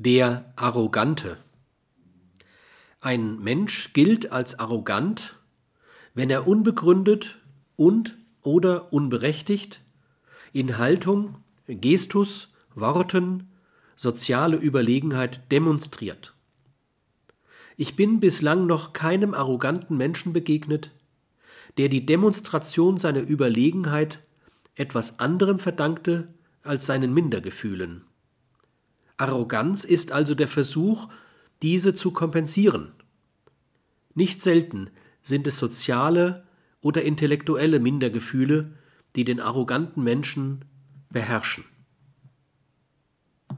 Der Arrogante. Ein Mensch gilt als arrogant, wenn er unbegründet und oder unberechtigt in Haltung, Gestus, Worten soziale Überlegenheit demonstriert. Ich bin bislang noch keinem arroganten Menschen begegnet, der die Demonstration seiner Überlegenheit etwas anderem verdankte als seinen Mindergefühlen. Arroganz ist also der Versuch, diese zu kompensieren. Nicht selten sind es soziale oder intellektuelle Mindergefühle, die den arroganten Menschen beherrschen.